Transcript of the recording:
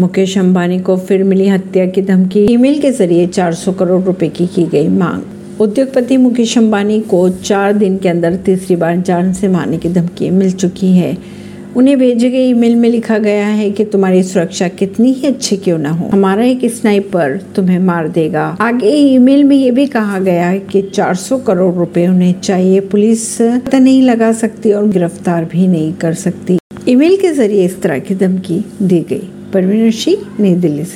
मुकेश अंबानी को फिर मिली हत्या की धमकी। ईमेल के ज़रिए 400 करोड़ रुपए की की गई मांग। उद्योगपति मुकेश अंबानी को चार दिन के अंदर तीसरी बार जान से मारने की धमकी मिल चुकी है। उन्हें भेजे गए ईमेल में लिखा गया है कि, तुम्हारी सुरक्षा कितनी ही अच्छी क्यों ना हो। हमारा एक स्नाइपर तुम्हें मार देगा। आगे ईमेल में ये भी कहा गया है कि 400 करोड़ रुपए उन्हें चाहिए। पुलिस पता नहीं लगा सकती और गिरफ़्तार भी नहीं कर सकती। ईमेल के ज़रिए इस तरह की धमकी दी गई। परवीन सिंह नई दिल्ली से।